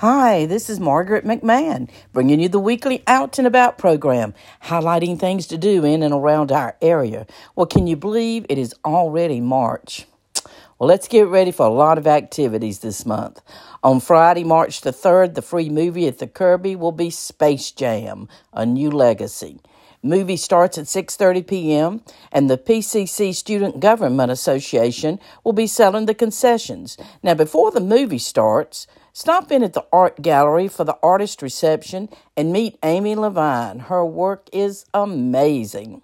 Hi, this is Margaret McMahon, bringing you the weekly Out and About program, highlighting things to do in and around our area. Well, can you believe it is already March? Well, let's get ready for a lot of activities this month. On Friday, March the 3rd, the free movie at the Kirby will be Space Jam: A New Legacy. Movie starts at 6:30 p.m. and the PCC Student Government Association will be selling the concessions. Now, before the movie starts, Stop in at the art gallery for the artist reception and meet Amy Levine. Her work is amazing.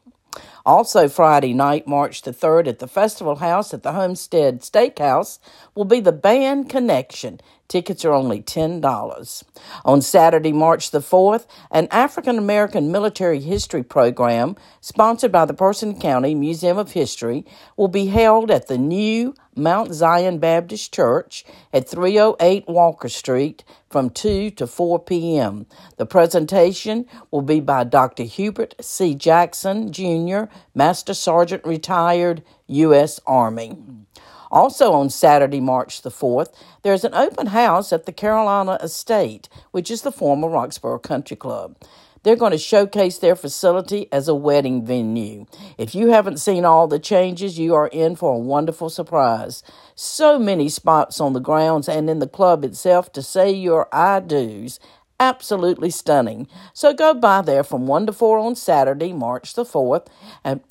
Also, Friday night, March the 3rd, at the Festival House at the Homestead Steakhouse, will be the Band Connection. Tickets are only $10. On Saturday, March the 4th, an African American military history program sponsored by the Person County Museum of History will be held at the new Mount Zion Baptist Church at 308 Walker Street from 2 to 4 p.m. The presentation will be by Dr. Hubert C. Jackson, Jr., Master Sergeant retired, U.S. Army. Also on Saturday, March the 4th, there's an open house at the Carolina Estate, which is the former Roxboro Country Club. They're going to showcase their facility as a wedding venue. If you haven't seen all the changes, you are in for a wonderful surprise. So many spots on the grounds and in the club itself to say your I do's. Absolutely stunning. So go by there from 1 to 4 on Saturday, March the 4th,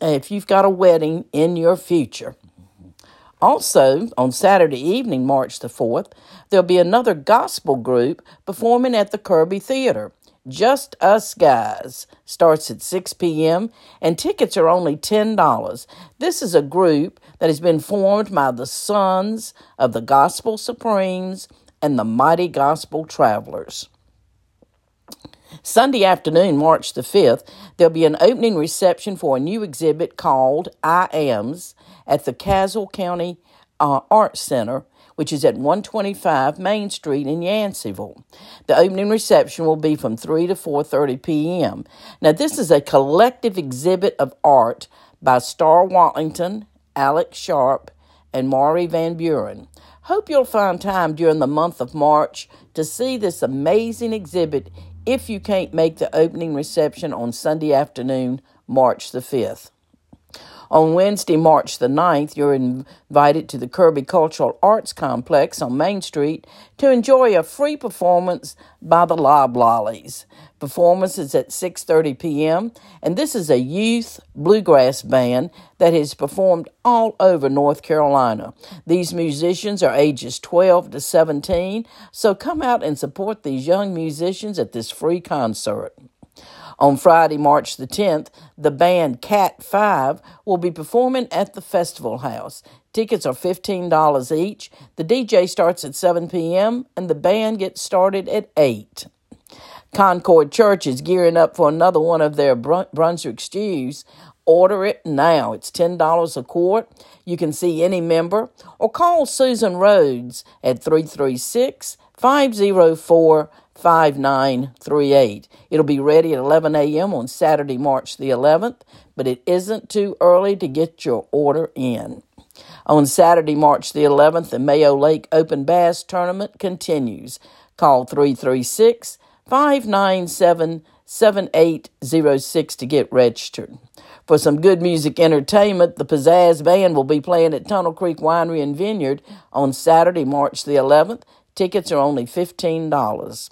if you've got a wedding in your future. Also, on Saturday evening, March the 4th, there'll be another gospel group performing at the Kirby Theater. Just Us Guys starts at 6 p.m. and tickets are only $10. This is a group that has been formed by the sons of the Gospel Supremes and the Mighty Gospel Travelers. Sunday afternoon, March the 5th, there'll be an opening reception for a new exhibit called I Ams at the Caswell County uh, Arts Center, which is at 125 Main Street in Yanceyville. The opening reception will be from 3 to 4:30 p.m. Now, this is a collective exhibit of art by Star Wallington, Alex Sharp, and Maury Van Buren. Hope you'll find time during the month of March to see this amazing exhibit if you can't make the opening reception on Sunday afternoon, March the 5th. On Wednesday, March the 9th, you're invited to the Kirby Cultural Arts Complex on Main Street to enjoy a free performance by the Loblollies. Performance is at 6:30 p.m. and this is a youth bluegrass band that has performed all over North Carolina. These musicians are ages 12 to 17, so come out and support these young musicians at this free concert. On Friday, March the 10th, the band Cat 5 will be performing at the Festival House. Tickets are $15 each. The DJ starts at 7 p.m. and the band gets started at 8. Concord Church is gearing up for another one of their Brunswick stews. Order it now. It's $10 a quart. You can see any member or call Susan Rhodes at 336 504 5938. It'll be ready at 11 a.m. on Saturday, March the 11th, but it isn't too early to get your order in. On Saturday, March the 11th, the Mayo Lake Open Bass Tournament continues. Call 336 597 7806 to get registered. For some good music entertainment, the Pizzazz Band will be playing at Tunnel Creek Winery and Vineyard on Saturday, March the 11th. Tickets are only $15.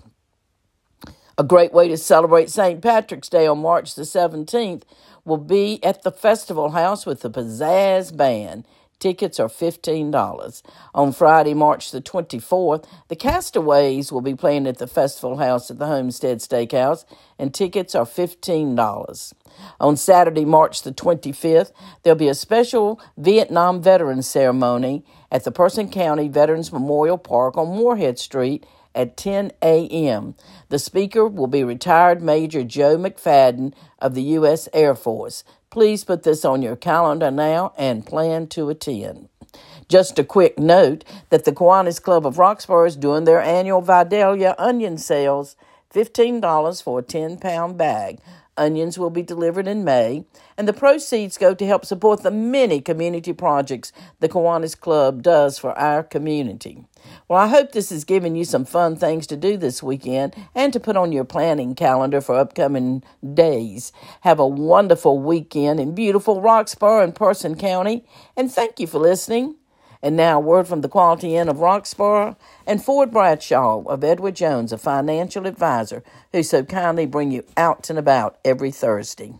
A great way to celebrate St. Patrick's Day on March the 17th will be at the Festival House with the Pizzazz Band. Tickets are $15. On Friday, March the 24th, the Castaways will be playing at the Festival House at the Homestead Steakhouse, and tickets are $15. On Saturday, March the 25th, there'll be a special Vietnam Veterans Ceremony at the Person County Veterans Memorial Park on Moorhead Street at 10 a.m. The speaker will be retired Major Joe McFadden of the U.S. Air Force. Please put this on your calendar now and plan to attend. Just a quick note that the Kiwanis Club of Roxboro is doing their annual Vidalia onion sales $15 for a 10 pound bag. Onions will be delivered in May, and the proceeds go to help support the many community projects the Kiwanis Club does for our community. Well, I hope this has given you some fun things to do this weekend and to put on your planning calendar for upcoming days. Have a wonderful weekend in beautiful Roxboro and Person County, and thank you for listening. And now, word from the Quality Inn of Roxboro and Ford Bradshaw of Edward Jones, a financial advisor, who so kindly bring you out and about every Thursday.